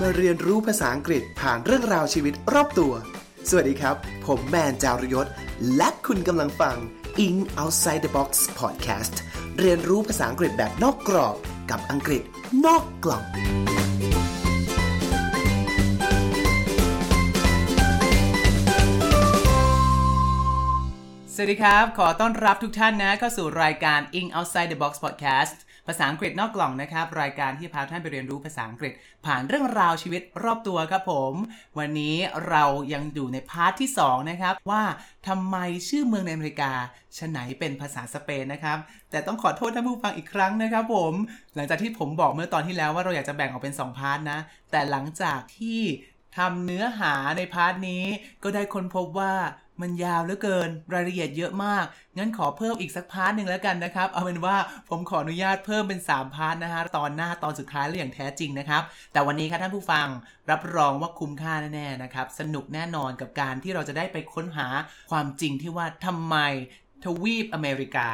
มาเรียนรู้ภาษาอังกฤษผ่านเรื่องราวชีวิตรอบตัว สวัสดีครับ ผมแมนจารยศ และคุณกำลังฟัง In Outside the Box Podcast เรียนรู้ภาษาอังกฤษแบบนอกกรอบกับอังกฤษนอกกล่องสวัสดีครับ ขอต้อนรับทุกท่านนะเข้าสู่รายการ In Outside the Box Podcast ภาษาอังกฤษนอกกล่องนะครับ รายการที่พาท่านไปเรียนรู้ภาษาอังกฤษ ผ่านเรื่องราวชีวิตรอบตัวครับผม วันนี้เรายังอยู่ใน part ที่ 2 นะครับ ว่าทำไมชื่อเมืองในอเมริกาชะไหนเป็นภาษาสเปนนะครับ แต่ต้องขอโทษท่านผู้ฟังอีกครั้งนะครับผม หลังจากที่ผมบอกเมื่อตอนที่แล้วว่าเราอยากจะแบ่งออกเป็น 2 part นะ แต่หลังจากที่ทำเนื้อหาใน part นี้ก็ได้ค้นพบว่า มันยาวเหลือเกินรายละเอียดเยอะมาก งั้นขอเพิ่มอีกสัก part หนึ่งแล้วกันนะครับ เอาเป็นว่าผมขออนุญาตเพิ่มเป็น 3 part นะฮะตอนหน้าตอนสุดท้ายและอย่างแท้จริงนะครับ แต่วันนี้ครับท่านผู้ฟังรับรองว่าคุ้มค่าแน่ๆนะครับ สนุกแน่นอนกับการที่เราจะได้ไปค้นหาความจริงที่ว่าทำไมทวีปอเมริกา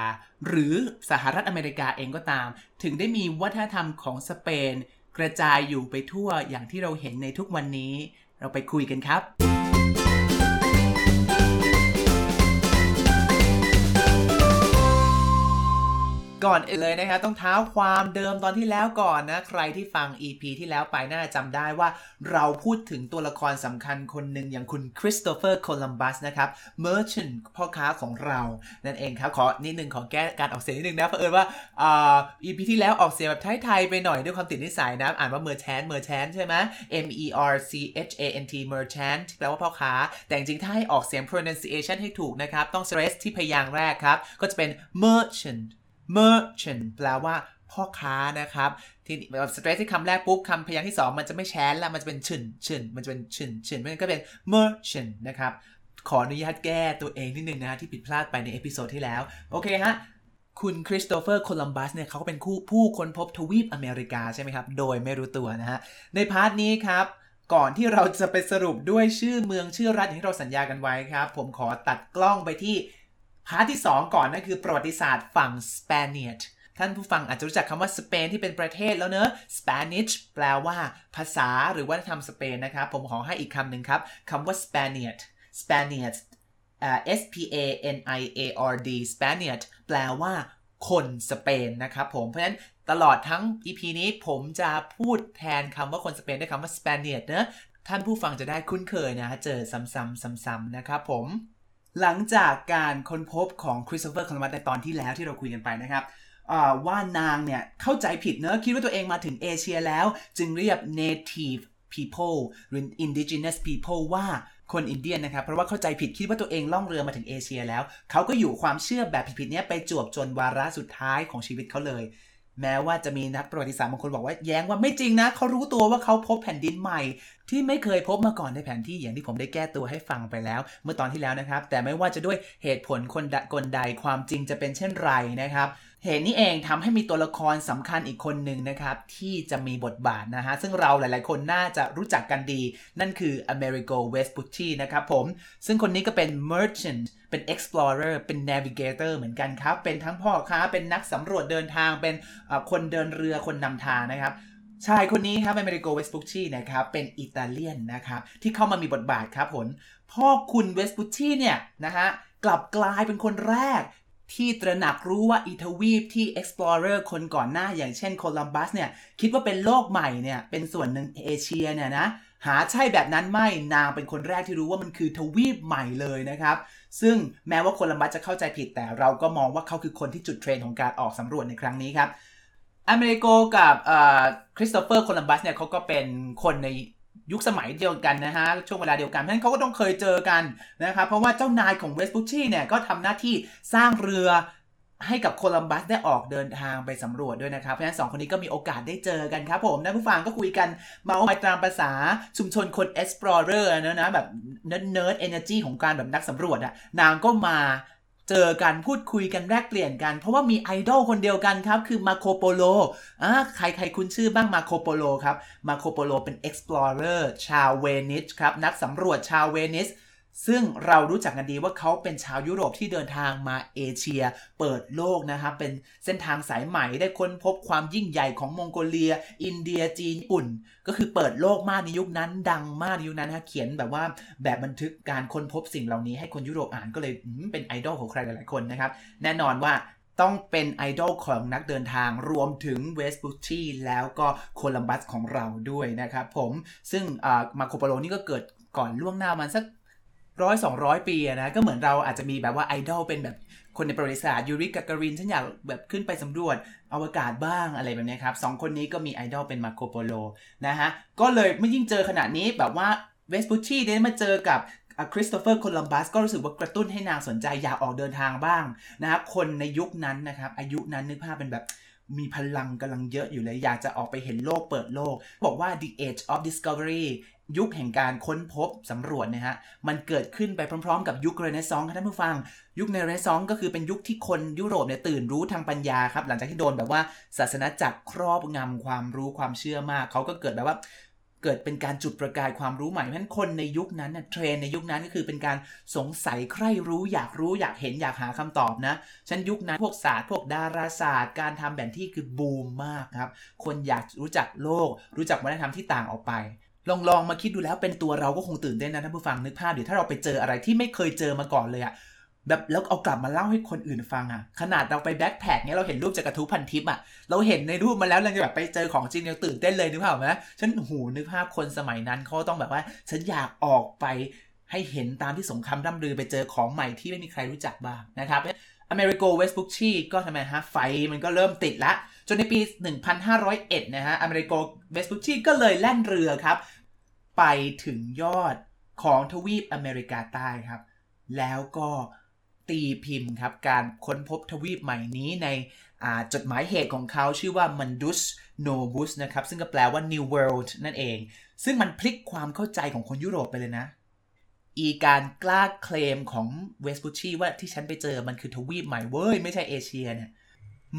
หรือสหรัฐอเมริกาเองก็ตาม ถึงได้มีวัฒนธรรมของสเปน กระจายอยู่ไปทั่วอย่างที่เราเห็นในทุกวันนี้ เราไปคุยกันครับ ก่อนอื่นเลยนะครับต้องเท้าความเดิมตอนที่แล้วก่อนนะ ใครที่ฟัง EP ที่แล้วไปน่าจะจำได้ว่า เราพูดถึงตัวละครสำคัญคนหนึ่งอย่างคุณคริสโตเฟอร์โคลัมบัสนะครับ merchant พ่อค้าของเรา นั่นเองครับ ขอนิดนึงขอแก้การออกเสียงนิดนึงนะ เพราะเอิญว่าอ่า EP ที่แล้วออกเสียงแบบไทยๆไปหน่อยด้วยความติดนิสัยนะ อ่านว่า merchant merchant ใช่ไหม M E R C H A N T merchant แปลว่าพ่อค้า แต่จริงๆถ้าให้ออกเสียง pronunciation ให้ถูกนะครับต้อง stress ที่พยางค์แรกครับก็จะเป็น merchant merchant แปลว่าพ่อค้านะครับ ที่แบบ stress ที่คำแรกปุ๊บคำพยางค์ที่2มันจะไม่แชนแล้วมันจะเป็นชึนชึนมันจะเป็นชึนชึนมันก็เป็น merchant นะครับ ขออนุญาตแก้ตัวเองนิดนึงนะฮะที่ผิดพลาดไปใน episode ที่แล้ว โอเคฮะคุณคริสโตเฟอร์โคลัมบัสเนี่ยเขาก็เป็นคู่ผู้ค้นพบทวีปอเมริกาใช่ไหมครับ โดยไม่รู้ตัวนะฮะ ใน part นี้ครับ ก่อนที่เราจะไปสรุปด้วยชื่อเมืองชื่อรัฐอย่างที่เราสัญญากันไว้ครับ ผมขอตัดกล้องไปที่ part ที่ 2 ก่อนนั่นคือประวัติศาสตร์ฝั่งสเปนเนี่ยท่านผู้ฟังอาจจะรู้จักคำว่าสเปนที่เป็นประเทศแล้วเนอะ Spanish แปลว่าภาษาหรือวัฒนธรรมสเปนนะครับ ผมขอให้อีกคำหนึ่งครับคำว่า Spaniard Spaniard อ่า S P A N I A R D Spaniard แปลว่าคนสเปนนะครับผม เพราะฉะนั้นตลอดทั้ง EP นี้ผมจะพูดแทนคำว่าคนสเปนด้วยคำว่า Spaniard เนอะท่านผู้ฟังจะได้คุ้นเคยนะ เจอซ้ำๆซ้ำๆนะครับผม หลังจากการค้นพบของคริสโตเฟอร์คอนวัตในตอนที่แล้วที่เราคุยกันไปนะครับว่านางเนี่ยเข้าใจผิดเนอะคิดว่าตัวเองมาถึงเอเชียแล้ว จึงเรียก native people หรือ indigenous people ว่าคนอินเดียนนะครับ เพราะว่าเข้าใจผิดคิดว่าตัวเองล่องเรือมาถึงเอเชียแล้ว เขาก็อยู่ความเชื่อแบบผิดๆเนี้ยไปจวบจนวาระสุดท้ายของชีวิตเขาเลย แม้ว่าจะมีนักประวัติศาสตร์บางคนบอกว่าแย้งว่าไม่จริงนะเขารู้ตัวว่าเขาพบแผ่นดินใหม่ ที่ไม่เคยพบมาก่อนในแผนที่อย่างที่ผมได้แก้ตัวให้ฟังไปแล้ว เมื่อตอนที่แล้วนะครับ แต่ไม่ว่าจะด้วยเหตุผลคนกลใดความจริงจะเป็นเช่นไรนะครับเหตุนี้เองทำให้มีตัวละครสำคัญอีกคนหนึ่งนะครับ ที่จะมีบทบาทนะฮะ ซึ่งเราหลายๆ คนน่าจะรู้จักกันดี นั่นคือ Amerigo Vespucci นะครับผม ซึ่งคนนี้ก็เป็น merchant เป็น explorer เป็น navigator เหมือนกันครับ เป็นทั้งพ่อค้า เป็นนักสำรวจเดินทาง เป็นคนเดินเรือคนนำทางนะครับชายคนนี้ครับอเมริโกเวสปุชชีนะครับ เป็นอิตาเลียนนะครับ ที่เข้ามามีบทบาทครับผม พ่อคุณเวสปุชชีเนี่ยนะฮะกลับกลายเป็นคนแรก ที่ตระหนักรู้ว่าอีทวีปที่ explorer คนก่อนหน้าอย่างเช่นโคลัมบัสเนี่ยคิดว่าเป็นโลกใหม่เนี่ยเป็นส่วนหนึ่งเอเชียเนี่ยนะหาใช่แบบนั้นไม่นางเป็นคนแรกที่รู้ว่ามันคือทวีปใหม่เลยนะครับ ซึ่งแม้ว่าโคลัมบัสจะเข้าใจผิดแต่เราก็มองว่าเขาคือคนที่จุดเทรนด์ของการออกสำรวจในครั้งนี้ครับอเมริโกกับคริสโตเฟอร์โคลัมบัสเนี่ยเขาก็เป็นคนใน ยุคสมัยเดียวกันนะฮะ ช่วงเวลาเดียวกัน เพราะฉะนั้นเขาก็ต้องเคยเจอกันนะครับ เพราะว่าเจ้านายของเวสปุชชีเนี่ย ก็ทำหน้าที่สร้างเรือให้กับโคลัมบัสได้ออกเดินทางไปสำรวจด้วยนะครับ เพราะฉะนั้นสองคนนี้ก็มีโอกาสได้เจอกันครับผมนะผู้ฟังก็คุยกันเมาส์ไปตามภาษาชุมชนคน explorer นะนะแบบ nerd nerd energy ของการแบบนักสำรวจอะนางก็มา เจอกันพูดคุยกันแลกเปลี่ยนกัน เพราะว่ามีไอดอลคนเดียวกันครับ คือมาร์โคโปโลอ่าใครใครคุ้นชื่อบ้างมาร์โคโปโลครับมาร์โคโปโลเป็น explorer ชาวเวนิสครับนักสำรวจชาวเวนิส ซึ่งเรารู้จักกันดีว่าเขาเป็นชาวยุโรปที่เดินทางมาเอเชีย เปิดโลกนะครับเป็นเส้นทางสายใหม่ได้ค้นพบความยิ่งใหญ่ของมองโกเลีย อินเดียจีนญี่ปุ่น ก็คือเปิดโลกมากในยุคนั้น ดังมากในยุคนั้นฮะเขียนแบบว่าแบบบันทึกการค้นพบสิ่งเหล่านี้ให้คนยุโรปอ่านก็เลยเป็นไอดอลของใครหลายๆคนนะครับ แน่นอนว่าต้องเป็นไอดอลของนักเดินทางรวมถึงเวสปุชชีแล้วก็โคลัมบัสของเราด้วยนะครับผมซึ่งมาร์โคโปโลนี่ก็เกิดก่อนล่วงหน้ามันสัก ร้อยสองร้อยปีนะก็เหมือนเราอาจจะมีแบบว่าไอดอลเป็นแบบคนในประวัติศาสตร์ยูริกากรินฉันอยากแบบขึ้นไปสำรวจอวกาศบ้างอะไรแบบนี้ครับสองคนนี้ก็มีไอดอลเป็นมาโคโปโลนะฮะก็เลยไม่ยิ่งเจอขนาดนี้แบบว่าเวสบุชีได้มาเจอกับคริสโตเฟอร์โคลัมบัสก็รู้สึกว่ากระตุ้นให้นางสนใจอยากออกเดินทางบ้างนะครับคนในยุคนั้นนะครับอายุนั้นนึกภาพเป็นแบบมีพลังกำลังเยอะอยู่เลย อยากจะออกไปเห็นโลกเปิดโลก บอกว่า the age of discovery ยุคแห่งการค้นพบสำรวจนะฮะ มันเกิดขึ้นไปพร้อมๆ กับยุคเรเนซองส์ท่านผู้ฟัง ยุคในเรเนซองส์ก็คือเป็นยุคที่คนยุโรปเนี่ยตื่นรู้ทางปัญญาครับ หลังจากที่โดนแบบว่าศาสนาจักรครอบงำความรู้ความเชื่อมาก เขาก็เกิดแบบว่าเกิดเป็นการจุดประกายความรู้ใหม่เพราะฉะนั้นคนในยุคนั้นนะเทรนในยุคนั้นก็คือเป็นการสงสัยใคร่รู้อยากรู้อยากเห็นอยากหาคำตอบนะฉันยุคนั้นพวกศาสตร์ พวกดาราศาสตร์ การทำแผนที่คือบูมมากครับ คนอยากรู้จักโลก รู้จักวัฒนธรรมที่ต่างออกไป ลองลองมาคิดดูแล้วเป็นตัวเราก็คงตื่นเต้นนะท่านผู้ฟังนึกภาพเดี๋ยวถ้าเราไปเจออะไรที่ไม่เคยเจอมาก่อนเลยอะแบบแล้วเอากลับมาเล่าให้คนอื่นฟังอะ่ะขนาดเราไปแบ็คแพคเนี้ยเราเห็นรูปจากกระทู้พันทิปอะ่ะเราเห็นในรูปมาแล้วเราจะแบบไปเจอของจริงเราตื่นเต้นเลยนึกภาพไหมฉันหูนึกภาพคนสมัยนั้นเขาต้องแบบว่า ฉันอยากออกไปให้เห็นตามที่สงครามร่ำลือไปเจอของใหม่ที่ไม่มีใครรู้จักบ้างนะครับอเมริโกเวสต์บุกชีก็ทำไมฮะ ไฟมันก็เริ่มติดละ จนในปี 1501 นะฮะอเมริโกเวสต์บุกชีก็เลยแล่นเรือครับ ไปถึงยอดของทวีปอเมริกาใต้ครับ แล้วก็ตีพิมพ์ครับ การค้นพบทวีปใหม่นี้ในจดหมายเหตุของเขาชื่อว่า Mundus Novus นะครับ ซึ่งก็แปลว่า New World นั่นเอง ซึ่งมันพลิกความเข้าใจของคนยุโรปไปเลยนะ อีการกล้าเคลมของเวสปุชชีว่าที่ฉันไปเจอมันคือทวีปใหม่เว้ย ไม่ใช่เอเชียเนี่ย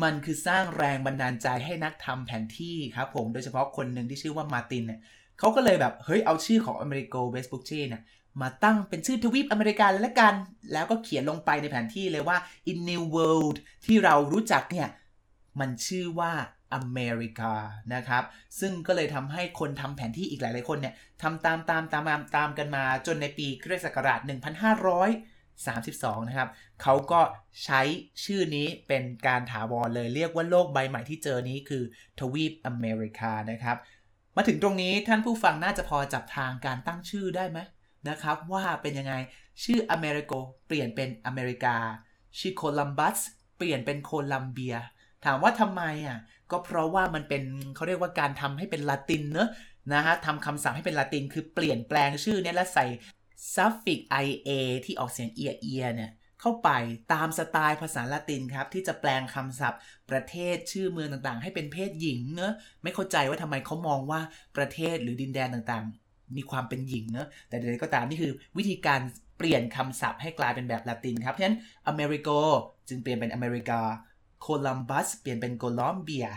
มันคือสร้างแรงบันดาลใจให้นักทำแผนที่ครับผม โดยเฉพาะคนหนึ่งที่ชื่อว่ามาตินเนี่ย เขาก็เลยแบบเฮ้ยเอาชื่อของอเมริโกเวสปุชชีเนี่ยมาตั้งเป็นชื่อทวีปอเมริกาเลยละกัน แล้วก็เขียนลงไปในแผนที่เลยว่า in new world ที่เรารู้จักเนี่ย มันชื่อว่าอเมริกานะครับ ซึ่งก็เลยทำให้คนทำแผนที่อีกหลาย ๆ คนเนี่ยทำตามตามตามตามตามกันมาจนในปีคริสต์ศักราช 1532 นะครับ เขาก็ใช้ชื่อนี้เป็นการถาวรเลยเรียกว่าโลกใบใหม่ที่เจอนี้คือทวีปอเมริกานะครับ มาถึงตรงนี้ท่านผู้ฟังน่าจะพอจับทางการตั้งชื่อได้ไหมนะครับว่าเป็นยังไงชื่ออเมริโกเปลี่ยนเป็นอเมริกา ชื่อโคลัมบัสเปลี่ยนเป็นโคลัมเบีย ถามว่าทำไมอะก็เพราะว่ามันเป็นเขาเรียกว่าการทำให้เป็นละตินเนอะนะฮะทำคำศัพท์ให้เป็นละตินคือเปลี่ยนแปลงชื่อเนี่ยแล้วใส่ suffix ia ที่ออกเสียงเอียเอียเนี่ย เข้าไปตามสไตล์ภาษาละตินครับ ที่จะแปลงคำศัพท์ ประเทศชื่อเมืองต่างๆ ให้เป็นเพศหญิงเนอะไม่เข้าใจว่าทำไมเขามองว่าประเทศหรือดินแดนต่างๆ มีความเป็นหญิงเนอะแต่ใดๆก็ตามนี่คือวิธีการเปลี่ยนคำศัพท์ให้กลายเป็นแบบละตินครับเพราะฉะนั้นอเมริโกจึงเปลี่ยนเป็นอเมริกาโคลัมบัสเปลี่ยนเป็นโคลอมเบีย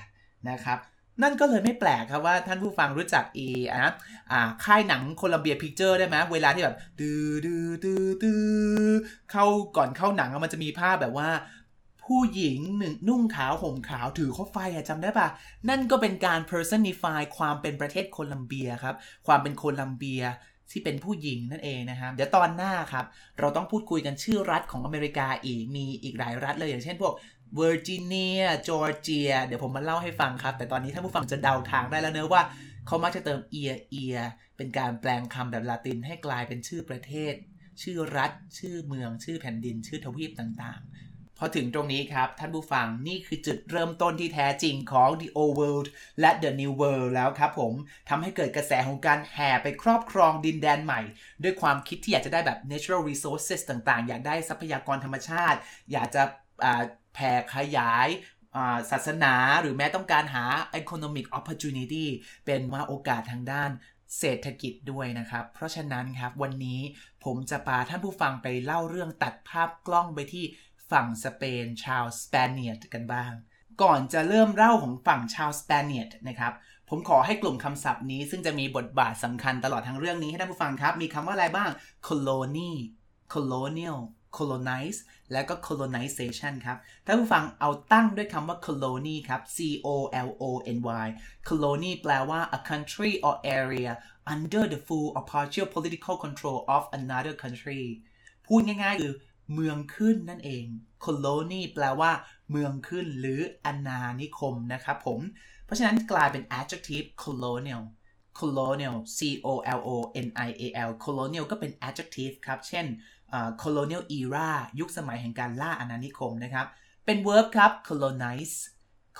นะครับ นั่นก็เลยไม่แปลกครับว่าท่านผู้ฟังรู้จักอีนะอ่าค่ายหนัง Columbia Pictures ได้ไหมเวลาที่แบบดื้อดื้อดื้อดื้อเข้าก่อนเข้าหนังมันจะมีภาพแบบว่า ผู้หญิงหนึ่งนุ่งขาวห่มขาวถือคบไฟอะจำได้ปะนั่นก็เป็นการ personify ความเป็นประเทศโคลัมเบียครับ ความเป็นโคลัมเบียที่เป็นผู้หญิงนั่นเองนะครับเดี๋ยวตอนหน้าครับ เราต้องพูดคุยกันชื่อรัฐของอเมริกาอีกมีอีกหลายรัฐเลยอย่างเช่นพวก เวอร์จิเนียจอร์เจียเดี๋ยวผมมาเล่าให้ฟังครับ แต่ตอนนี้ถ้านผู้ฟังจะเดาทางได้แล้วเนอะว่าเขามักจะเติมเอียเอียเป็นการแปลงคำแบบลาตินให้กลายเป็นชื่อประเทศ ชื่อรัฐ ชื่อเมือง ชื่อแผ่นดิน ชื่อทวีปต่างๆ พอถึงตรงนี้ครับ ท่านผู้ฟังนี่คือจุดเริ่มต้นที่แท้จริงของ The Old World และ The New World แล้วครับผมทำให้เกิดกระแสของการแห่ไปครอบครองดินแดนใหม่ ด้วยความคิดที่อยากจะได้แบบ natural resources ต่างๆ อยากได้ทรัพยากรธรรมชาติ อยากจะ แผ่ขยายศาสนาหรือแม้ต้องการหา economic opportunity เป็นว่าโอกาสทางด้านเศรษฐกิจด้วยนะครับ เพราะฉะนั้นครับวันนี้ผมจะพาท่านผู้ฟังไปเล่าเรื่องตัดภาพกล้องไปที่ฝั่งสเปนชาวสเปเนียตกันบ้าง ก่อนจะเริ่มเล่าของฝั่งชาวสเปเนียตนะครับผมขอให้กลุ่มคำศัพท์นี้ ซึ่งจะมีบทบาทสำคัญตลอดทั้งเรื่องนี้ให้ท่านผู้ฟังครับ มีคำว่าอะไรบ้าง colony colonial colonize และก็ colonization ครับ ถ้าผู้ฟังเอาตั้งด้วยคำว่า colony ครับ c o l o n y colony แปลว่า a country or area under the full or partial political control of another country พูดง่ายๆ คือ เมืองขึ้นนั่นเอง colony แปลว่า เมืองขึ้นหรืออาณานิคมนะครับผม เพราะฉะนั้นกลายเป็น adjective colonial colonial c o l o n i a l colonial ก็เป็น adjective ครับ เช่น colonial era ยุคสมัยแห่งการล่าอาณานิคมนะครับ เป็น verb ครับ colonize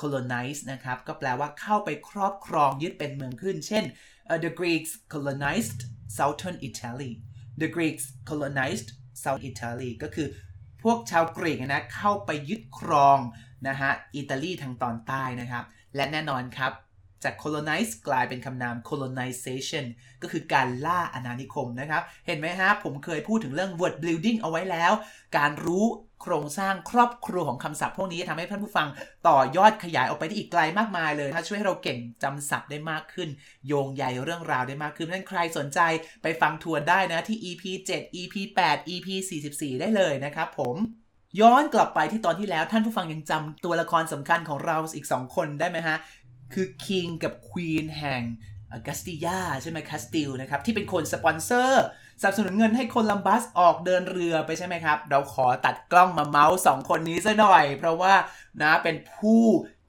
colonize นะครับ ก็แปลว่าเข้าไปครอบครองยึดเป็นเมืองขึ้น เช่น uh, the Greeks colonized southern Italy the Greeks colonized South Italy ก็คือพวกชาวกรีกนะเข้าไปยึดครองนะฮะอิตาลีทางตอนใต้นะครับ และแน่นอนครับ จาก colonize กลายเป็นคำนาม colonization ก็คือการล่าอาณานิคมนะครับ เห็นไหมฮะ ผมเคยพูดถึงเรื่อง word building เอาไว้แล้ว การรู้โครงสร้างครอบครัวของคำศัพท์พวกนี้ทำให้ท่านผู้ฟังต่อยอดขยายออกไปได้อีกไกลมากมายเลยถ้าช่วยให้เราเก่งจำศัพท์ได้มากขึ้น โยงใยเรื่องราวได้มากขึ้นนั่นใครสนใจไปฟังทวนได้นะที่ EP 7 EP 8 EP 44 ได้เลยนะครับผมย้อนกลับไปที่ตอนที่แล้วท่านผู้ฟังยังจำตัวละครสำคัญของเราอีก 2 คนได้ไหมฮะ คือ King กับ Queen แห่งกัสติยาใช่ไหมคาสติลนะครับ ที่เป็นคนสปอนเซอร์สนับสนุนเงินให้คนลัมบัสออกเดินเรือไปใช่ไหมครับ เราขอตัดกล้องมาเมาส์สองคนนี้ซะหน่อย เพราะว่านะเป็นผู้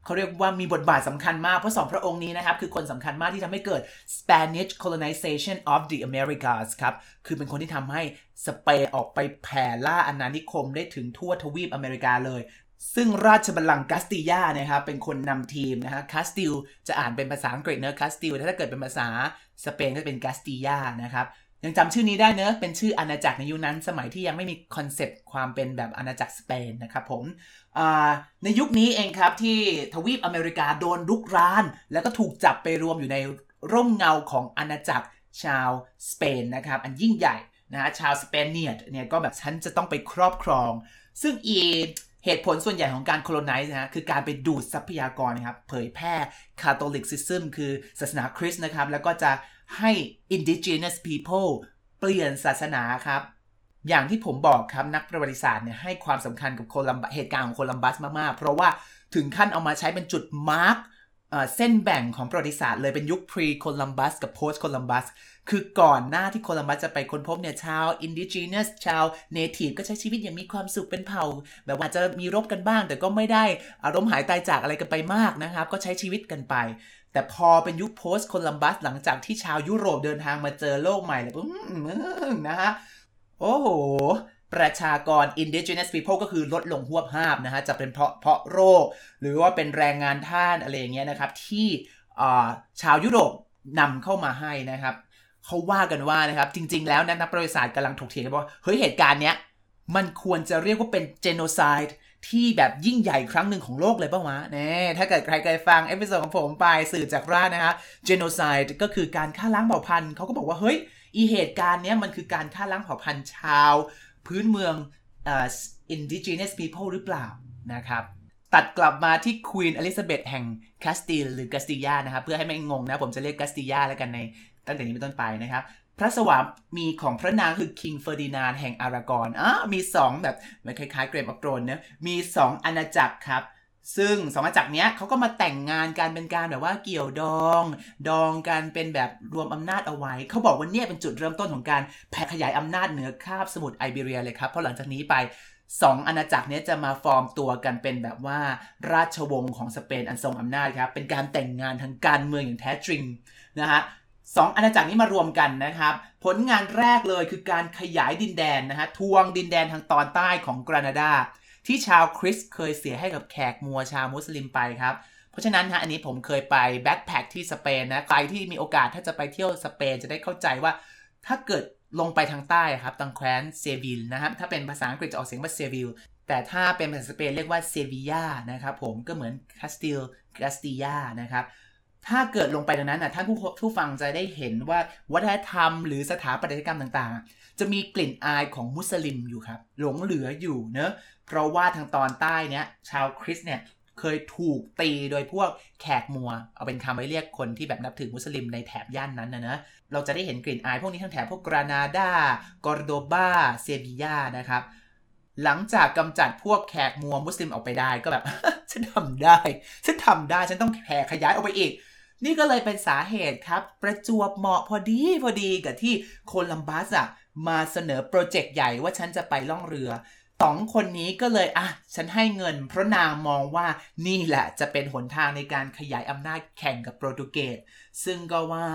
เขาเรียกว่ามีบทบาทสำคัญมาก เพราะสองพระองค์นี้นะครับ คือคนสำคัญมากที่ทำให้เกิด Spanish colonization of the Americas ครับ คือเป็นคนที่ทำให้สเปนออกไปแผ่ล่าอาณานิคมได้ถึงทั่วทวีปอเมริกาเลย ซึ่งราชบัลลังก์กัสติยานะครับเป็นคนนำทีมนะฮะคาสติลจะอ่านเป็นภาษาอังกฤษเนอะคาสติลถ้าเกิดเป็นภาษาสเปนก็เป็นกัสติยานะครับยังจำชื่อนี้ได้เนอะเป็นชื่ออาณาจักรในยุคนั้น สมัยที่ยังไม่มีคอนเซปต์ความเป็นแบบอาณาจักรสเปนนะครับผมในยุคนี้เองครับที่ทวีปอเมริกาโดนลุกราน แล้วก็ถูกจับไปรวมอยู่ในร่มเงาของอาณาจักรชาวสเปนนะครับอันยิ่งใหญ่นะฮะชาวสเปนเนียดเนี่ยก็แบบฉันจะต้องไปครอบครอง ซึ่งอี เหตุผลส่วนใหญ่ของการ colonize นะฮะคือการไปดูดทรัพยากรนะครับ เผยแพร่ Catholicism คือศาสนาคริสต์นะครับ แล้วก็จะให้ indigenous people เปลี่ยนศาสนาครับ อย่างที่ผมบอกครับนักประวัติศาสตร์เนี่ยให้ความสำคัญกับโคลัมเหตุการณ์ของโคลัมบัสมากๆ เพราะว่าถึงขั้นเอามาใช้เป็นจุดมาร์กเส้นแบ่งของประวัติศาสตร์เลยเป็นยุค pre Columbus กับ post Columbus คือก่อนหน้าที่โคลัมบัสจะไปค้นพบเนี่ยชาว indigenous ชาว native ก็ใช้ชีวิตอย่างมีความสุขเป็นเผ่า แบบว่าจะมีรบกันบ้าง แต่ก็ไม่ได้อารมณ์หายตายจากอะไรกันไปมากนะครับ ก็ใช้ชีวิตกันไป แต่พอเป็นยุค post Columbus หลังจากที่ชาวยุโรปเดินทางมาเจอโลกใหม่เลยนะฮะโอ้โหประชากร indigenous people ก็คือลดลงฮวบฮาบนะฮะ จะเป็นเพราะเพราะโรค หรือว่าเป็นแรงงานทาสอะไรอย่างเงี้ยนะครับ ที่ชาวยุโรปนำเข้ามาให้นะครับ เขาว่ากันว่านะครับ จริง ๆ แล้วนักประวัติศาสตร์กำลังถกเถียงกันว่าเฮ้ยเหตุการณ์เนี้ยมันควรจะเรียกว่าเป็น genocide ที่แบบยิ่งใหญ่ครั้งหนึ่งของโลกเลยป่าววะเนี่ยถ้าเกิดใครเคยฟัง episode ของผมไปสื่อจากรานะครับgenocide ก็คือการฆ่าล้างเผ่าพันธุ์เขาก็บอกว่าเฮ้ยอีเหตุการณ์เนี้ยมันคือการฆ่าล้างเผ่าพันธุ์ชาว พื้นเมืองเอ่า indigenous people หรือเปล่านะครับตัดกลับมาที่ Queen อิซาเบลแห่งคาสติลหรือกัสติยานะครับเพื่อให้ไม่งงนะ ผมจะเรียกกัสติยาแล้วกันใน ตั้งแต่นี้เป็นต้นไปนะครับพระสวามีของพระนางคือ King เฟอร์ดินานด์แห่งอารากอนอะมี 2 แบบมันคล้ายๆเกรมอักโรนเนะมี 2 อาณาจักรครับ ซึ่งสองอาณาจักรเนี้ยเขาก็มาแต่งงานกันเป็นการแบบว่าเกี่ยวดอง ดองกันเป็นแบบรวมอำนาจเอาไว้ เขาบอกว่าเนี่ยเป็นจุดเริ่มต้นของการแผ่ขยายอำนาจเหนือคาบสมุทรไอเบเรียเลยครับ เพราะหลังจากนี้ไปสองอาณาจักรนี้จะมาฟอร์มตัวกันเป็นแบบว่าราชวงศ์ของสเปนอันทรงอำนาจครับ เป็นการแต่งงานทางการเมืองอย่างแท้จริงนะฮะ สองอาณาจักรนี้มารวมกันนะครับ ผลงานแรกเลยคือการขยายดินแดนนะฮะทวงดินแดนทางตอนใต้ของกรานาดา ที่ชาวคริสต์เคยเสียให้กับแขกมัวร์ชาวมุสลิมไปครับ เพราะฉะนั้นฮะอันนี้ผมเคยไป backpack ที่สเปนนะใครที่มีโอกาสถ้าจะไปเที่ยวสเปนจะได้เข้าใจว่าถ้าเกิดลงไปทางใต้ครับทางแคว้นเซวิลนะครับถ้าเป็นภาษาอังกฤษจะออกเสียงว่าเซวิลแต่ถ้าเป็นภาษาสเปนเรียกว่าเซบียานะครับผมก็เหมือนคาสติลกัสติยานะครับ ถ้าเกิดลงไปตรงนั้นนะท่านผู้ผู้ฟังจะได้เห็นว่าวัฒนธรรมหรือสถาปัตยกรรมต่างๆ จะมีกลิ่นอายของมุสลิมอยู่ครับ หลงเหลืออยู่เนอะเพราะว่าทางตอนใต้เนี้ยชาวคริสเนี่ยเคยถูกตีโดยพวกแขกมัว เอาเป็นคำไว้เรียกคนที่แบบนับถือมุสลิมในแถบย่านนั้นนะนะเราจะได้เห็นกลิ่นอายพวกนี้ทั้งแถบพวกกรานาดากอร์โดบาเซบียานะครับหลังจากกำจัดพวกแขกมัวมุสลิมออกไปได้ก็แบบ ฉันทำได้ ฉันทำได้ ฉันต้องแผ่ขยายออกไปอีก นี่ก็เลยเป็นสาเหตุครับ ประจวบเหมาะพอดีพอดีกับที่โคลัมบัสอะมาเสนอโปรเจกต์ใหญ่ว่าฉันจะไปล่องเรือสองคนนี้ก็เลยอะฉันให้เงิน เพราะนางมองว่านี่แหละจะเป็นหนทางในการขยายอำนาจแข่งกับโปรตุเกส ซึ่งก็ว่า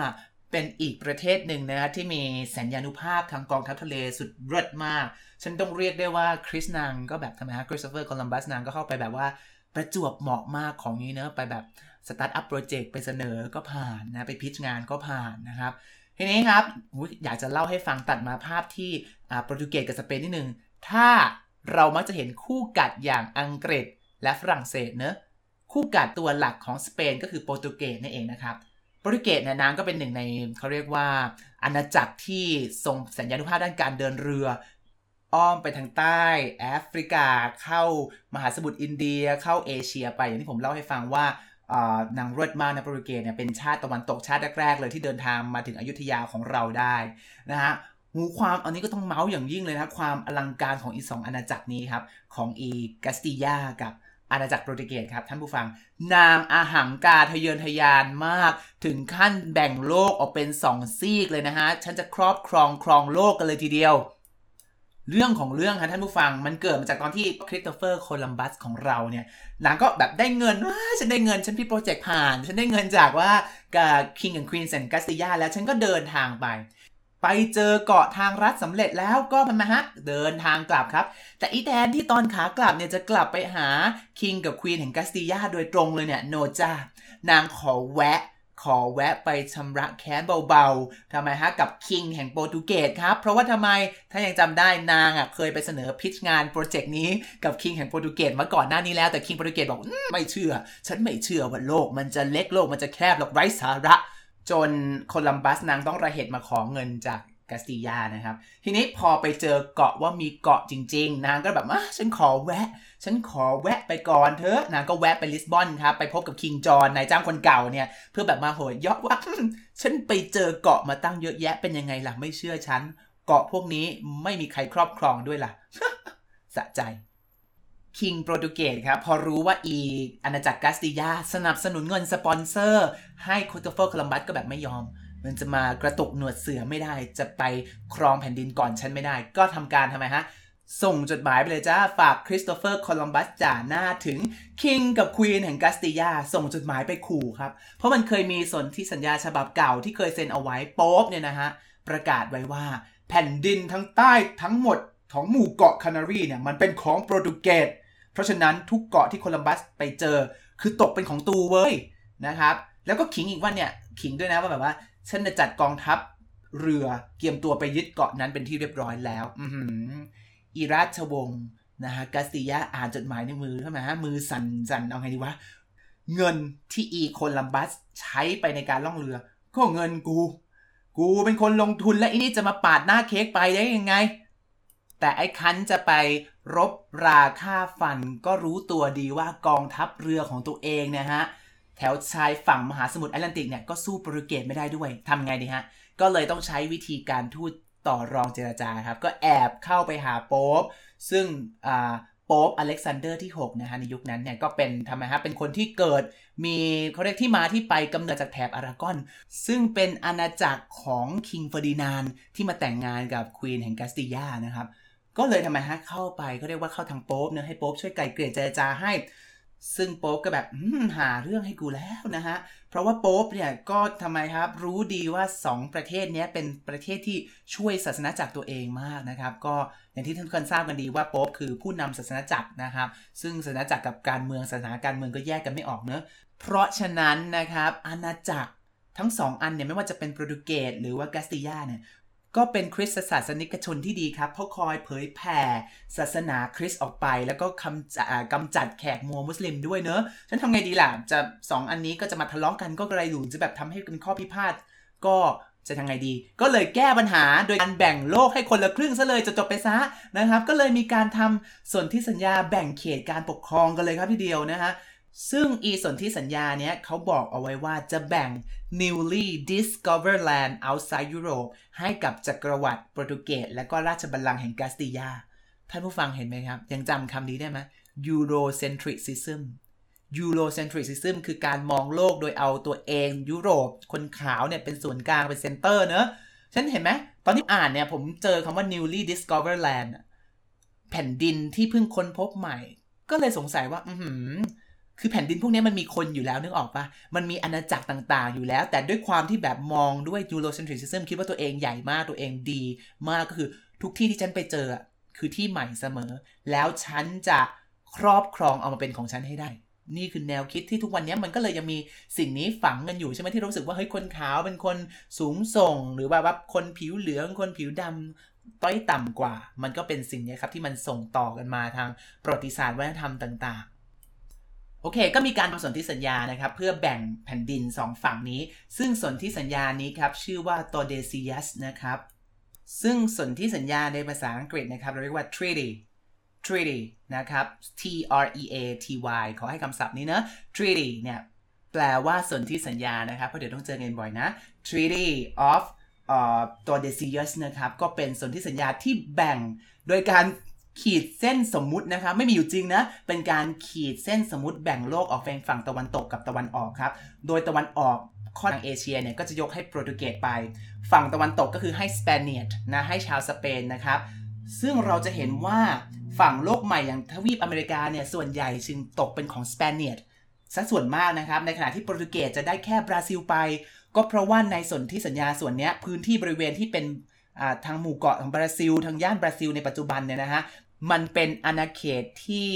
เป็นอีกประเทศหนึ่งนะที่มีแสนยานุภาพทางกองทัพทะเลสุดเลิศมาก ฉันต้องเรียกได้ว่าคริสนางก็แบบทำไมฮะคริสโตเฟอร์โคลัมบัสนางก็เข้าไปแบบว่าประจวบเหมาะมากของนี้เนอะไปแบบ startup project ไปเสนอก็ผ่านนะ ไป pitch งานก็ผ่านนะครับ ทีนี้ครับอยากจะเล่าให้ฟังตัดมาภาพที่โปรตุเกสกับสเปนนิดนึง ถ้าเรามักจะเห็นคู่กัดอย่างอังกฤษและฝรั่งเศสเนอะคู่กัดตัวหลักของสเปนก็คือโปรตุเกสนั่นเองนะครับโปรตุเกสเนี่ยนางก็เป็นหนึ่งในเขาเรียกว่า อาณาจักรที่ทรงสัญญานุภาพด้านการเดินเรือ อ้อมไปทางใต้แอฟริกา เข้ามหาสมุทรอินเดีย เข้าเอเชียไปอย่างที่ผมเล่าให้ฟังว่า นางเริ่ดมากนะโปรตุเกสเนี่ยเป็นชาติตะวันตกชาติแรกๆเลยที่เดินทางมาถึงอยุธยาของเราได้นะฮะหูยความอันนี้ก็ต้องเมาส์อย่างยิ่งเลยนะความอลังการของอีสองอาณาจักรนี้ครับของอีกัสติยากับอาณาจักรโปรตุเกสครับท่านผู้ฟัง นางอหังการทะเยอนทะยานมาก ถึงขั้นแบ่งโลกออกเป็นสองซีกเลยนะฮะ ฉันจะครอบครองครองโลกกันเลยทีเดียว เรื่องของเรื่องครับท่านผู้ฟังมันเกิดมาจากตอนที่คริสโตเฟอร์โคลัมบัสของเราเนี่ยนางก็แบบได้เงินว่าฉันได้เงินฉันพี่โปรเจกต์ผ่าน ฉันได้เงินจากว่ากับ King and Queen แอนกัสติยาแล้วฉันก็เดินทางไป ไปเจอเกาะทางรัฐสำเร็จแล้วก็ทำไมาฮะเดินทางกลับครับ แต่อีแทนที่ตอนขากลับเนี่ยจะกลับไปหาคิงกับควีนแห่งกัสติยาโดยตรงเลยเนี่ยโนจ้านางขอแวะ ขอแวะไปชำระแค้นเบาๆ ทำไมฮะกับคิงแห่งโปรตุเกสครับ เพราะว่าทำไมถ้ายังจำได้นางอะเคยไปเสนอพิชงานโปรเจกต์นี้กับคิงแห่งโปรตุเกสมาก่อนหน้านี้แล้วแต่คิงโปรตุเกสบอกไม่เชื่อ ฉันไม่เชื่อว่าโลกมันจะเล็กโลกมันจะแคบหรอกไร้สาระ จนโคลัมบัสนางต้องระเหตุมาขอเงินจากกาสติยานะครับ ทีนี้พอไปเจอเกาะว่ามีเกาะจริง ๆ นางก็แบบว่าฉันขอแวะ ฉันขอแวะไปก่อนเถอะนางก็แวะไปลิสบอนครับ ไปพบกับคิงจอนนายจ้างคนเก่าเนี่ย เพื่อแบบมาโหยยอกว่า ฉันไปเจอเกาะมาตั้งเยอะแยะเป็นยังไงล่ะไม่เชื่อฉัน เกาะพวกนี้ไม่มีใครครอบครองด้วยล่ะสะใจ king โปรตุเกสครับพอรู้ว่าอีอาณาจักรกาสติยา สนับสนุนเงินสปอนเซอร์ ให้คริสโตเฟอร์โคลัมบัสก็แบบไม่ยอม มันจะมากระตุกหนวดเสือไม่ได้จะไปครองแผ่นดินก่อนฉันไม่ได้ ก็ทำการทำไมฮะ ส่งจดหมายไปเลยจ้า ฝากคริสโตเฟอร์โคลัมบัสจ่าหน้าถึง king กับ queen แห่งกัสติยา ส่งจดหมายไปขู่ครับ เพราะมันเคยมีสนธิสัญญาฉบับเก่าที่เคยเซ็นเอาไว้โป๊บเนี่ยนะฮะ ประกาศไว้ว่าแผ่นดินทั้งใต้ทั้งหมดของหมู่เกาะคานารีเนี่ยมันเป็นของโปรตุเกสเพราะฉะนั้นทุกเกาะที่โคลัมบัสไปเจอ คือตกเป็นของตูเว้ยนะครับ แล้วก็ขิงอีกว่าเนี่ยขิงด้วยนะว่าแบบว่าฉันจะจัดกองทัพเรือเกียมตัวไปยึดเกาะนั้นเป็นที่เรียบร้อยแล้ว อื อีราชวงศ์นะฮะกาซิยาอ่านจดหมายในมือใช่ไหมฮะมือสั่นสั่นเอาไงดีวะ เงินที่อีโคลัมบัสใช้ไปในการล่องเรือ ก็เงินกู กูเป็นคนลงทุนและอีนี่จะมาปาดหน้าเค้กไปได้ยังไง แต่ไอ้ครั้นจะไปรบราฆ่าฟันก็รู้ตัวดีว่ากองทัพเรือของตัวเองนี่ยฮะแถวชายฝั่งมหาสมุทรแอตแลนติกเนี่ยก็สู้โปรตุเกสไม่ได้ด้วยทำไงดีฮะ ก็เลยต้องใช้วิธีการทูต ต่อรองเจรจาครับก็แอบเข้าไปหาโป๊ปซึ่งโป๊ปอเล็กซานเดอร์ที่ 6 นะฮะในยุคนั้นเนี่ยก็เป็นทำไมฮะเป็นคนที่เกิดมีเขาเรียกที่มาที่ไปกำเนิดจากแถบอารากอน ซึ่งเป็นอาณาจักรของ king เฟอร์ดินานด์ที่มาแต่งงานกับ queen แห่งกาสติยานะครับ ก็เลยทำไมฮะเข้าไปเขาเรียกว่าเข้าทางโป๊ปเนะให้โป๊ปช่วยไกล่เกลี่ยเจรจาให้ ซึ่งโป๊ปก็แบบหาเรื่องให้กูแล้วนะฮะ เพราะว่าโป๊ปเนี่ยก็ทำไมครับรู้ดีว่า 2 ประเทศนี้เป็นประเทศที่ช่วยศาสนจักรตัวเองมากนะครับ ก็อย่างที่ทุกคนทราบกันดีว่าโป๊ปคือผู้นำศาสนจักรนะครับ ซึ่งศาสนาจักรกับการเมืองศาสนาการเมืองก็แยกกันไม่ออกเนอะเพราะฉะนั้นนะครับอาณาจักรทั้งสองอันเนี่ยไม่ว่าจะเป็นโปรตุเกสหรือว่ากาสติยาเนี่ย ก็เป็นคริสตศาสนิกชนที่ดีครับเพราะคอยเผยแผ่ศาสนาคริสต์ออกไป แล้วก็คำกำจัดแขกมัวมุสลิมด้วยเนอะฉันทำไงดีล่ะจะสองอันนี้ก็จะมาทะเลาะกันก็กระไรอยู่จะแบบทำให้เป็นข้อพิพาทก็จะทำไงดี ก็เลยแก้ปัญหาโดยการแบ่งโลกให้คนละครึ่งซะเลยจะจบไปซะนะครับ ก็เลยมีการทำส่วนที่สัญญาแบ่งเขตการปกครองกันเลยครับทีเดียวนะฮะ ซึ่งอีสนธิสัญญาเนี้ยเขาบอกเอาไว้ว่าจะแบ่ง newly discovered land outside Europe ให้กับจักรวรรดิโปรตุเกสและก็ราชบัลลังก์แห่งกาสติยา ท่านผู้ฟังเห็นไหมครับ ยังจำคำนี้ได้ไหม Eurocentrism Eurocentrism คือการมองโลกโดยเอาตัวเองยุโรป คนขาวเนี่ยเป็นส่วนกลางเป็น center เนอะฉันเห็นไหม ตอนที่อ่านเนี่ยผมเจอคำว่า newly discovered land แผ่นดินที่เพิ่งค้นพบใหม่ ก็เลยสงสัยว่า อื คือแผ่นดินพวกนี้มันมีคนอยู่แล้วนึกออกปะมันมีอาณาจักรต่างๆ อยู่แล้ว แต่ด้วยความที่แบบมองด้วย Eurocentrism คิดว่าตัวเองใหญ่มากตัวเองดี มากก็คือทุกที่ที่ฉันไปเจอคือที่ใหม่เสมอ แล้วฉันจะครอบครองเอามาเป็นของฉันให้ได้ นี่คือแนวคิดที่ทุกวันนี้มันก็เลยยังมีสิ่งนี้ฝังกันอยู่ใช่ไหมที่รู้สึกว่าเฮ้ยคนขาวเป็นคนสูงส่ง หรือว่าแบบคนผิวเหลืองคนผิวดำต้อยต่ำกว่า มันก็เป็นสิ่งนี้ครับที่มันส่งต่อกันมาทางประวัติศาสตร์วัฒนธรรมต่างๆ โอเค ก็มีการทำสนธิสัญญานะครับ เพื่อแบ่งแผ่นดิน 2 ฝั่งนี้ ซึ่งสนธิสัญญานี้ครับ ชื่อว่าโตเดซิยัสนะครับ ซึ่งสนธิสัญญาในภาษาอังกฤษนะครับ เราเรียกว่า treaty treaty นะครับ T R E A T Y ขอให้คำศัพท์นี้นะ treaty เนี่ยแปลว่าสนธิสัญญานะครับ เพราะเดี๋ยวต้องเจอกันบ่อยนะ treaty of ตัว decius นะครับ ก็เป็นสนธิสัญญาที่แบ่งโดยการ ขีดเส้นสมมุตินะครับไม่มีอยู่จริงนะ เป็นการขีดเส้นสมมติแบ่งโลกออกเป็นฝั่งตะวันตกกับตะวันออกครับ โดยตะวันออกข้อทางเอเชียเนี่ยก็จะยกให้โปรตุเกสไป ฝั่งตะวันตกก็คือให้สเปนเนียตนะให้ชาวสเปนนะครับ ซึ่งเราจะเห็นว่าฝั่งโลกใหม่อย่างทวีปอเมริกาเนี่ยส่วนใหญ่จึงตกเป็นของสเปนเนียตซะส่วนมากนะครับ ในขณะที่โปรตุเกสจะได้แค่บราซิลไป ก็เพราะว่าในสนที่สัญญาส่วนนี้พื้นที่บริเวณที่เป็นทางหมู่เกาะของบราซิล ทางย่านบราซิลในปัจจุบันเนี่ยนะฮะ มันเป็นอาณาเขตที่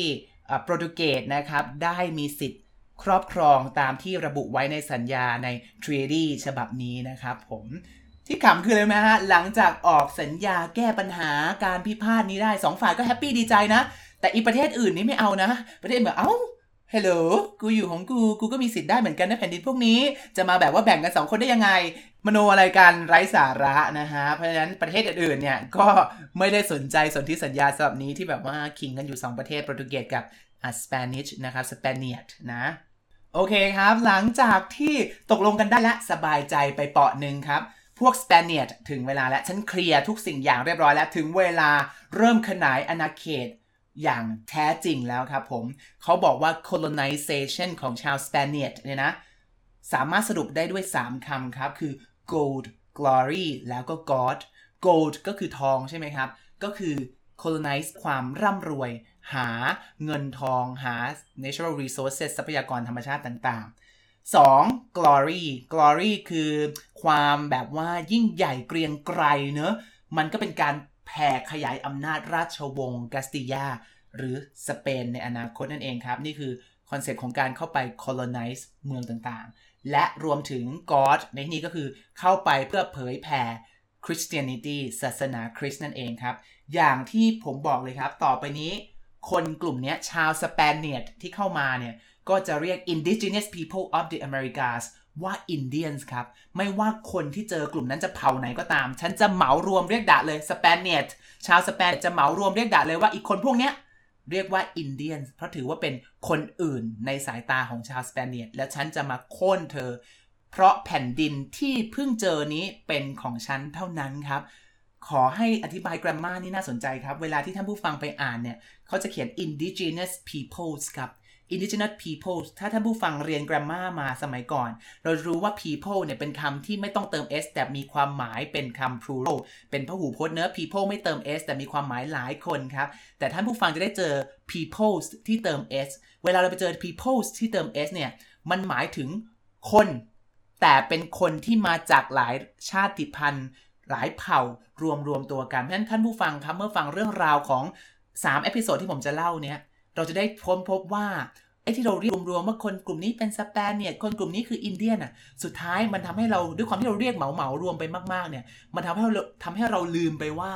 โปรตุเกสนะครับได้มีสิทธิ์ครอบครองตามที่ระบุไว้ในสัญญาในทรีดีฉบับนี้นะครับผมที่ขำคืออะไรไหมฮะ หลังจากออกสัญญาแก้ปัญหาการพิพาทนี้ได้สองฝ่ายก็ happy ดีใจนะ แต่อีประเทศอื่นนี่ไม่เอานะ ประเทศแบบเอ้า hello กูอยู่ของกู กูก็มีสิทธิ์ได้เหมือนกันนะแผ่นดินพวกนี้ จะมาแบบว่าแบ่งกันสองคนได้ยังไง มโนอะไรกันไร้สาระนะฮะ เพราะฉะนั้นประเทศอื่นๆเนี่ยก็ไม่ได้สนใจสนธิสัญญาฉบับนี้ที่แบบว่าคิงกันอยู่ 2 ประเทศโปรตุเกสกับอ่า Spanish นะครับ Spaniard นะโอเคครับ หลังจากที่ตกลงกันได้และสบายใจไปเปาะหนึ่งครับ พวกสเปเนียตถึงเวลาแล้วฉันเคลียร์ทุกสิ่งอย่างเรียบร้อยแล้ว ถึงเวลาเริ่มขนายอาณาเขตอย่างแท้จริงแล้วครับผม เขาบอกว่า colonization ของชาวสเปเนียตเนี่ยนะ สามารถสรุปได้ด้วย 3คำครับ คือ gold glory แล้วก็ god gold ก็คือทองใช่ไหมครับ ก็คือ colonize ความร่ำรวย หาเงินทองหา natural resources ทรัพยากรธรรมชาติต่างๆ 2. glory glory คือความแบบว่ายิ่งใหญ่เกรียงไกรเนอะมันก็เป็นการแผ่ขยายอำนาจราชวงศ์กาสติยา หรือสเปนในอนาคตนั่นเองครับ นี่คือ concept ของการเข้าไป colonize เมืองต่างๆ และรวมถึง God ในที่นี้ก็คือเข้าไปเพื่อเผยแผ่ Christianity ศาสนาคริสต์นั่นเองครับ อย่างที่ผมบอกเลยครับต่อไปนี้คนกลุ่มนี้ชาวสเปนเนียที่เข้ามาเนี่ย ก็จะเรียก indigenous people of the Americas ว่า Indians ครับ ไม่ว่าคนที่เจอกลุ่มนั้นจะเผ่าไหนก็ตาม ฉันจะเหมารวมเรียกด่าเลยสเปนเนียชาวสเปนจะเหมารวมเรียกด่าเลยว่าอีกคนพวกเนี้ย เรียกว่าอินเดียน เพราะถือว่าเป็นคนอื่นในสายตาของชาวสเปนเนียและฉันจะมาโค่นเธอ เพราะแผ่นดินที่เพิ่งเจอนี้เป็นของฉันเท่านั้นครับขอให้อธิบายกราฟมานี่น่าสนใจครับ เวลาที่ท่านผู้ฟังไปอ่านเนี่ย เขาจะเขียน indigenous peoples ครับ indigenous people ถ้าท่านผู้ฟังเรียนกราฟมามาสมัยก่อน เรารู้ว่า people เนี่ยเป็นคำที่ไม่ต้องเติม s แต่มีความหมายเป็นคำ plural เป็นพหูพจน์เนื้อ people ไม่เติม s แต่มีความหมายหลายคนครับ แต่ท่านผู้ฟังจะได้เจอ people ที่เติม s เวลาเราไปเจอ people ที่เติม s เนี่ยมันหมายถึงคน แต่เป็นคนที่มาจากหลายชาติพันธุ์ หลายเผ่ารวมรวมตัวกันเพราะฉะนั้นท่านผู้ฟังครับเมื่อฟังเรื่องราวของ3 episode ที่ผมจะเล่าเนี้ย เราจะได้ค้นพบว่าไอ้ที่เราเรียกรวมๆว่าคนกลุ่มนี้เป็นสเปนเนี่ยคนกลุ่มนี้คืออินเดียนอะสุดท้ายมันทำให้เราด้วยความที่เราเรียกเหมาเหมารวมไปมากๆเนี่ย มันทำให้เราทำให้เราลืมไปว่า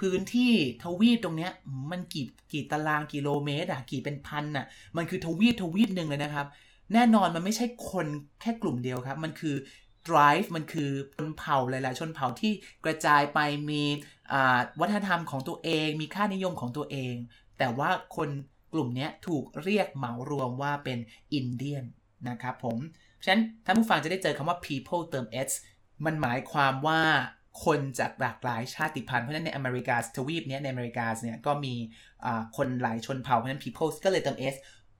พื้นที่ทวีปตรงเนี้ยมันกี่กี่ตารางกิโลเมตรอะกี่เป็นพันอะมันคือทวีปทวีปหนึ่งเลยนะครับ แน่นอนมันไม่ใช่คนแค่กลุ่มเดียวครับ มันคือ drive มันคือชนเผ่าหลาย ๆ ชนเผ่าที่กระจายไปมีวัฒนธรรมของตัวเอง มีค่านิยมของตัวเอง แต่ว่าคนกลุ่มนี้ถูกเรียกเหมารวมว่าเป็นอินเดียนนะครับผม ฉะนั้นท่านผู้ฟังจะได้เจอคำว่า people เติม s มันหมายความว่าคนจากหลากหลายชาติพันธุ์ เพราะฉะนั้นในอเมริกาทวีปนี้ในอเมริกาเนี่ยก็มีคนหลายชนเผ่า เพราะฉะนั้น people ก็เลยเติม s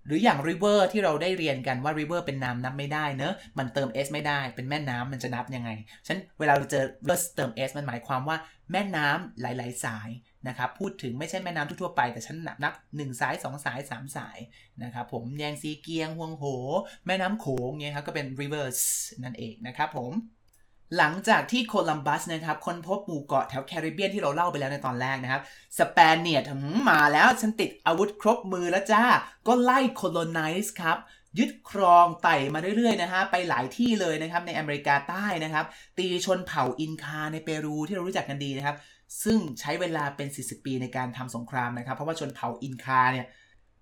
หรืออย่าง river ที่เราได้เรียนกันว่า river เป็นน้ำนับไม่ได้เนอะมันเติม s ไม่ได้ เป็นแม่น้ำมันจะนับยังไง ฉะนั้นเวลาเราเจอ river เติม s มันหมายความว่าแม่น้ำหลาย ๆ สาย นะครับพูดถึงไม่ใช่แม่น้ำทั่วไป แต่ฉันนับนับ1สาย2สาย3สายนะครับผมแยงซีเกียงฮวงโห แม่น้ำโขงเนี่ยครับก็เป็น rivers นั่นเองนะครับผมหลังจากที่โคลัมบัสนะครับค้นพบหมู่เกาะแถวแคริบเบียนที่เราเล่าไปแล้วในตอนแรกนะครับSpaniard มาแล้วฉันติดอาวุธครบมือแล้วจ้า ก็ไล่ colonize ครับ ยึดครองไต่มาเรื่อยๆนะฮะไปหลายที่เลยนะครับในอเมริกาใต้นะครับ ตีชนเผ่าอินคาในเปรูที่เรารู้จักกันดีนะครับ ซึ่งใช้เวลาเป็น 40 ปีในการทำสงครามนะครับ เพราะว่าชนเผ่าอินคาเนี่ย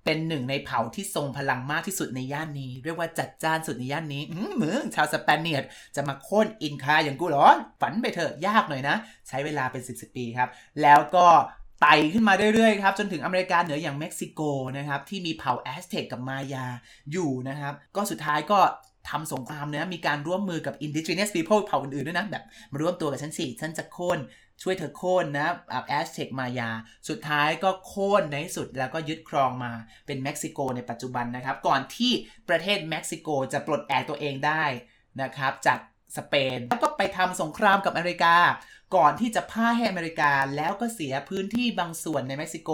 เป็นหนึ่งในเผ่าที่ทรงพลังมากที่สุดในย่านนี้ เรียกว่าจัดจ้านสุดในย่านนี้เหมือนชาว Spaniard จะมาโค่นอินคาอย่างกูหรอ ฝันไปเถอะยากหน่อยนะ ใช้เวลาเป็นสิบสิบปีครับ แล้วก็ไต่ขึ้นมาเรื่อยๆครับ จนถึงอเมริกาเหนืออย่างเม็กซิโกนะครับ ที่มีเผ่าแอสเท็กกับมายาอยู่นะครับ ก็สุดท้ายก็ทำสงครามนะมีการร่วมมือกับ indigenous people เผ่าอื่นๆด้วยนะแบบมารวมตัวกับฉันสิฉันจะโค่น ช่วยเธอโค่นนะแอสเท็กมายา สุดท้ายก็โค่นในที่สุดแล้วก็ยึดครองมาเป็นเม็กซิโกในปัจจุบันนะครับ ก่อนที่ประเทศเม็กซิโกจะปลดแอกตัวเองได้นะครับจากสเปนแล้วก็ไปทำสงครามกับอเมริกา ก่อนที่จะพ่ายให้อเมริกาแล้วก็เสียพื้นที่บางส่วนในเม็กซิโก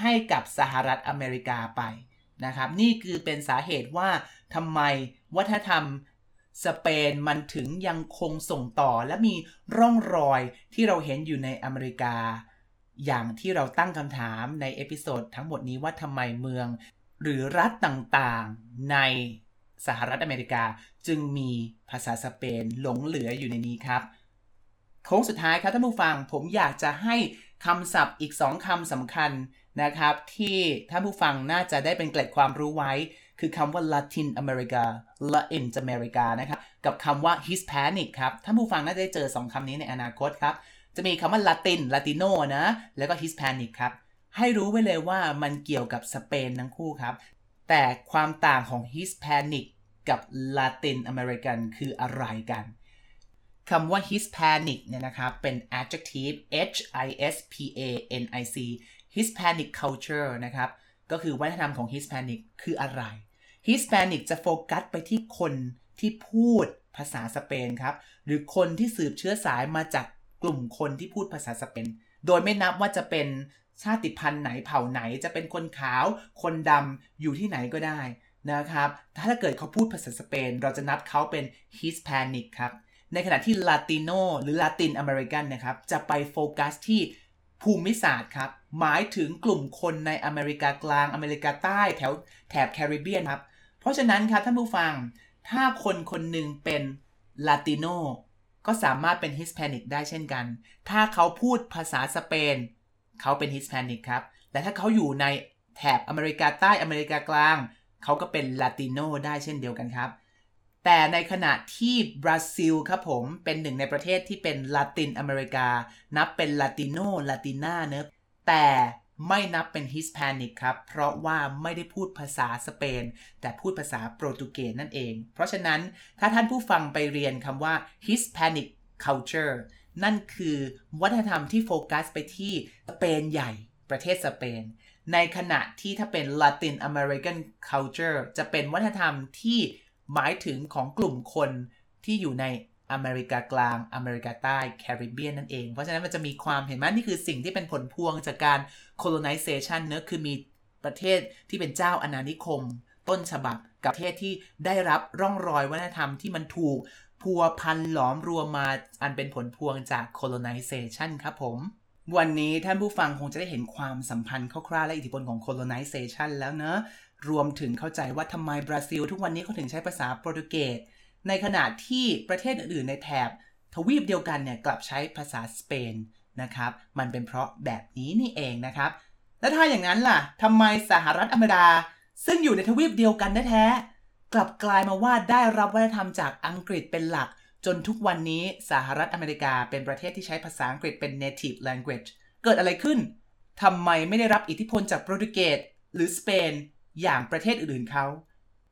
ให้กับสหรัฐอเมริกาไปนะครับ นี่คือเป็นสาเหตุว่าทำไมวัฒนธรรม สเปนมันถึงยังคงส่งต่อและมีร่องรอยที่เราเห็นอยู่ในอเมริกา อย่างที่เราตั้งคำถามใน episode ทั้งหมดนี้ว่าทำไมเมือง หรือรัฐต่างๆในสหรัฐอเมริกาจึงมีภาษาสเปนหลงเหลืออยู่ในนี้ครับโค้งสุดท้ายครับท่านผู้ฟังผมอยากจะให้คำศัพท์อีกสองคำสำคัญนะครับ ที่ท่านผู้ฟังน่าจะได้เป็นเกล็ดความรู้ไว้ คือคำว่า Latin America Latin America นะครับกับคำว่า Hispanic ครับท่านผู้ฟังน่าจะได้เจอ 2คำนี้ในอนาคตครับ จะมีคำว่า Latin Latino นะ แล้วก็ Hispanic ครับ ให้รู้ไว้เลยว่ามันเกี่ยวกับสเปนทั้งคู่ครับ แต่ความต่างของ Hispanic กับ Latin American คืออะไรกันคำว่า Hispanic เนี่ยนะครับ เป็น adjective H I S P A N I C Hispanic culture นะครับ ก็คือวัฒนธรรมของ Hispanic คืออะไร ฮิสแปนิกจะโฟกัสไปที่คนที่พูดภาษาสเปนครับ หรือคนที่สืบเชื้อสายมาจากกลุ่มคนที่พูดภาษาสเปน โดยไม่นับว่าจะเป็นชาติพันธุ์ไหนเผ่าไหนจะเป็นคนขาว คนดำอยู่ที่ไหนก็ได้นะครับ ถ้าเกิดเขาพูดภาษาสเปน เราจะนับเขาเป็นฮิสแปนิกครับ ในขณะที่ลาติโนหรือลาตินอเมริกันนะครับ จะไปโฟกัสที่ภูมิศาสตร์ครับ หมายถึงกลุ่มคนในอเมริกากลางอเมริกาใต้แถวแถบแคริบเบียนครับ เพราะฉะนั้นครับท่านผู้ฟังถ้าคนคนหนึ่งเป็นลาติโนก็สามารถเป็น Hispanic ได้เช่นกัน ถ้าเขาพูดภาษาสเปน เขาเป็น Hispanic ครับแต่ถ้าเขาอยู่ในแถบอเมริกาใต้อเมริกากลาง เขาก็เป็นลาติโนได้เช่นเดียวกันครับ แต่ในขณะที่บราซิลครับผมเป็นหนึ่งในประเทศที่เป็นลาตินอเมริกา นับเป็น Latino Latina เนอะแต่ ไม่นับเป็นฮิสแปนิกครับ เพราะว่าไม่ได้พูดภาษาสเปน แต่พูดภาษาโปรตุเกสนั่นเอง เพราะฉะนั้นถ้าท่านผู้ฟังไปเรียนคำว่า Hispanic culture นั่นคือวัฒนธรรมที่โฟกัสไปที่สเปนใหญ่ประเทศสเปน ในขณะที่ถ้าเป็น Latin American culture จะเป็นวัฒนธรรมที่หมายถึงของกลุ่มคนที่อยู่ใน อเมริกากลาง อเมริกาใต้แคริบเบียนนั่นเอง เพราะฉะนั้นมันจะมีความเห็นไหมนี่คือสิ่งที่เป็นผลพวงจากการ colonization เนื้อคือมีประเทศที่เป็นเจ้าอาณานิคม ต้นฉบับกับประเทศที่ได้รับร่องรอยวัฒนธรรมที่มันถูกพัวพันหลอมรวมมาอันเป็นผลพวงจาก colonization ครับผม วันนี้ท่านผู้ฟังคงจะได้เห็นความสัมพันธ์คร่าวๆและอิทธิพลของ colonization แล้วเนอะรวมถึงเข้าใจว่าทำไมบราซิล ทุกวันนี้เขาถึงใช้ภาษาโปรตุเกส ในขณะที่ประเทศอื่นๆในแถบทวีปเดียวกันเนี่ยกลับใช้ภาษาสเปนนะครับ มันเป็นเพราะแบบนี้นี่เองนะครับ แล้วถ้าอย่างนั้นล่ะทำไมสหรัฐอเมริกา ซึ่งอยู่ในทวีปเดียวกันแท้ๆกลับกลายมาว่าได้รับวัฒนธรรมจากอังกฤษเป็นหลัก จนทุกวันนี้สหรัฐอเมริกาเป็นประเทศที่ใช้ภาษาอังกฤษเป็น native language เกิดอะไรขึ้นทำไมไม่ได้รับอิทธิพลจากโปรตุเกสหรือสเปนอย่างประเทศอื่นๆเขา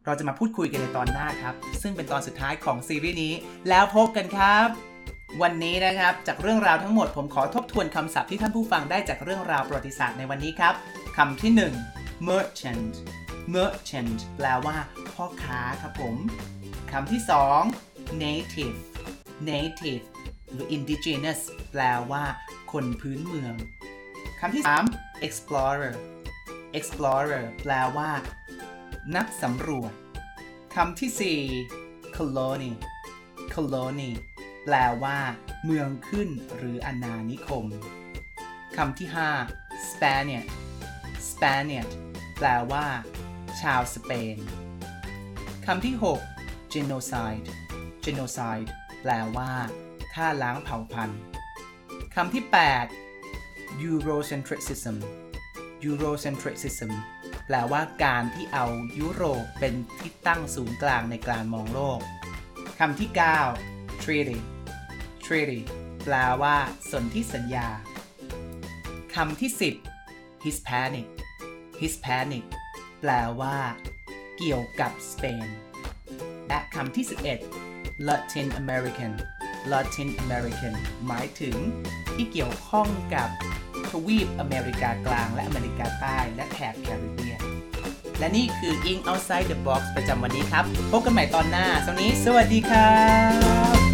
เราจะมาพูดคุยกันในตอนหน้าครับ ซึ่งเป็นตอนสุดท้ายของซีรีส์นี้ แล้วพบกันครับ วันนี้นะครับ จากเรื่องราวทั้งหมดผมขอทบทวนคำศัพท์ที่ท่านผู้ฟังได้จากเรื่องราวประวัติศาสตร์ในวันนี้ครับคำที่ 1 merchant merchant แปลว่า พ่อค้าครับผมคำที่ 2 native native หรือ indigenous แปลว่า คนพื้นเมืองคำที่ 3 explorer explorer แปลว่า นักสำรวจคำที่ 4 colony colony แปลว่า เมืองขึ้นหรืออาณานิคมคำที่ 5 Spaniard Spaniard แปลว่า ชาวสเปนคำที่ 6 genocide genocide แปลว่าฆ่าล้างเผ่าพันธุ์คำที่ 8 eurocentricism eurocentricism แปลว่าการที่เอายุโรปเป็นที่ตั้งศูนย์กลางในการมองโลกคำที่ 9 treaty treaty แปลว่า สนธิสัญญาคำที่ 10 Hispanic Hispanic แปลว่า เกี่ยวกับสเปน และคำที่ 11 Latin American Latin American หมายถึงที่เกี่ยวข้องกับ ทวีปอเมริกากลางและอเมริกาใต้และแถบแคริบเบียน และนี่คือ In Outside the Box ประจำวันนี้ครับ พบกันใหม่ตอนหน้าสวัสดีครับ